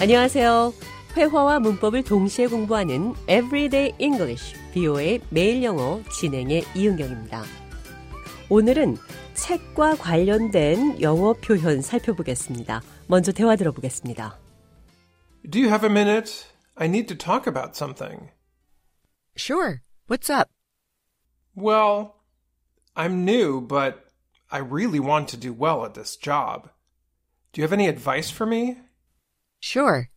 안녕하세요. 회화와 문법을 동시에 공부하는 Everyday English, BO의 매일 영어 진행의 이은경입니다. 오늘은 책과 관련된 영어 표현 살펴보겠습니다. 먼저 대화 들어보겠습니다. Do you have a minute? I need to talk about something. Sure. What's up? Well, I'm new, but I really want to do well at this job. Do you have any advice for me? Sure.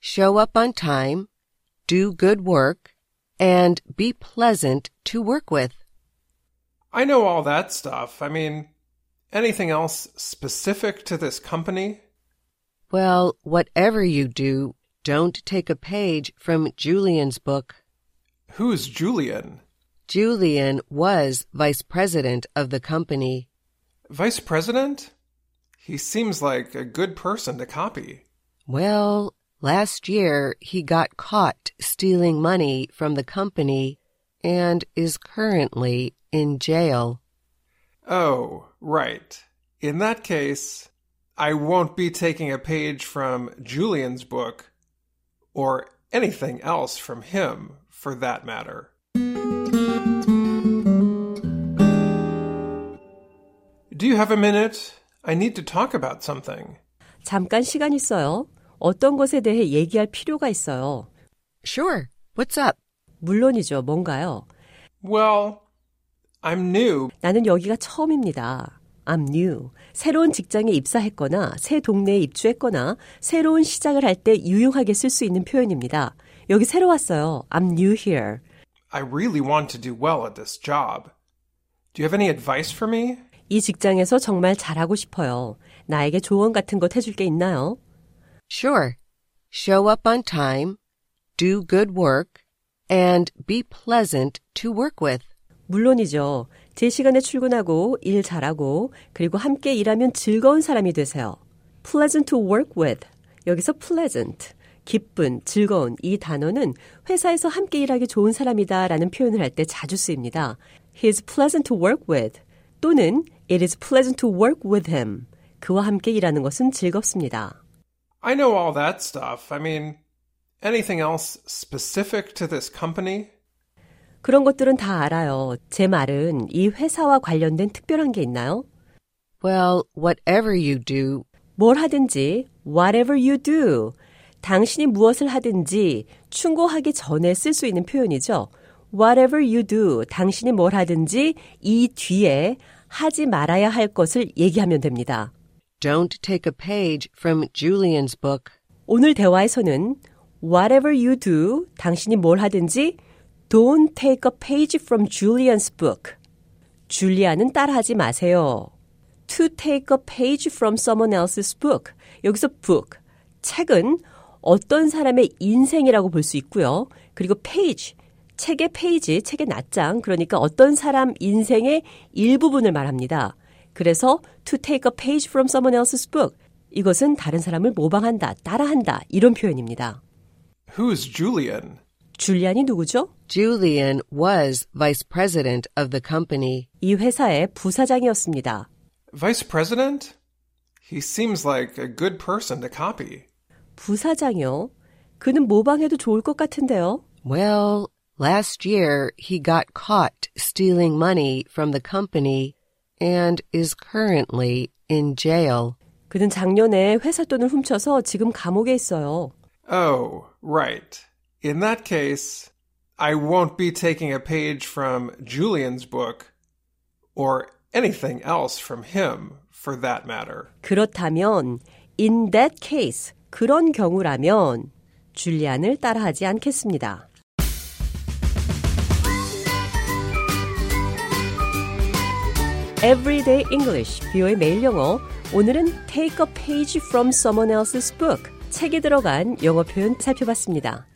Show up on time, do good work, and be pleasant to work with. I know all that stuff. I mean, anything else specific to this company? Well, whatever you do, don't take a page from Julian's book. Who's Julian? Julian was vice president of the company. Vice president? He seems like a good person to copy. Well, last year he got caught stealing money from the company and is currently in jail. Oh, right. In that case, I won't be taking a page from Julian's book, or anything else from him, for that matter. Do you have a minute? I need to talk about something. 잠깐 시간 있어요. 어떤 것에 대해 얘기할 필요가 있어요. Sure. What's up? 물론이죠. 뭔가요? Well, I'm new. 나는 여기가 처음입니다. I'm new. 새로운 직장에 입사했거나 새 동네에 입주했거나 새로운 시작을 할 때 유용하게 쓸 수 있는 표현입니다. 여기 새로 왔어요. I'm new here. I really want to do well at this job. Do you have any advice for me? 이 직장에서 정말 잘하고 싶어요. 나에게 조언 같은 것 해줄 게 있나요? Sure. Show up on time, do good work, and be pleasant to work with. 물론이죠. 제 시간에 출근하고 일 잘하고 그리고 함께 일하면 즐거운 사람이 되세요. pleasant to work with. 여기서 pleasant. 기쁜, 즐거운 이 단어는 회사에서 함께 일하기 좋은 사람이다 라는 표현을 할 때 자주 쓰입니다. He is pleasant to work with 또는 It is pleasant to work with him. 그와 함께 일하는 것은 즐겁습니다. I know all that stuff. I mean, anything else specific to this company? 그런 것들은 다 알아요. 제 말은 이 회사와 관련된 특별한 게 있나요? Well, whatever you do, 뭘 하든지 whatever you do. 당신이 무엇을 하든지 충고하기 전에 쓸 수 있는 표현이죠. whatever you do. 당신이 뭘 하든지 이 뒤에 하지 말아야 할 것을 얘기하면 됩니다. Don't take a page from Julian's book. 오늘 대화에서는 whatever you do. 당신이 뭘 하든지 don't take a page from Julian's book. 줄리아는 따라하지 마세요. to take a page from someone else's book. 여기서 book, 책은 어떤 사람의 인생이라고 볼 수 있고요. 그리고 page, 책의 페이지, 책의 낱장, 그러니까 어떤 사람 인생의 일부분을 말합니다. 그래서 to take a page from someone else's book. 이것은 다른 사람을 모방한다, 따라한다, 이런 표현입니다. Who's Julian? 줄리안이 누구죠? Julian was vice president of the company. 이 회사의 부사장이었습니다. Vice president? He seems like a good person to copy. 부사장이요? 그는 모방해도 좋을 것 같은데요. Well, last year he got caught stealing money from the company And is currently in jail. 그는 작년에 회사 돈을 훔쳐서 지금 감옥에 있어요. Oh, right. In that case, I won't be taking a page from Julian's book, or anything else from him, for that matter. 그렇다면 in that case 그런 경우라면 줄리안을 따라하지 않겠습니다. Everyday English, 비오의 매일 영어. 오늘은 take a page from someone else's book. 책에 들어간 영어 표현 살펴봤습니다.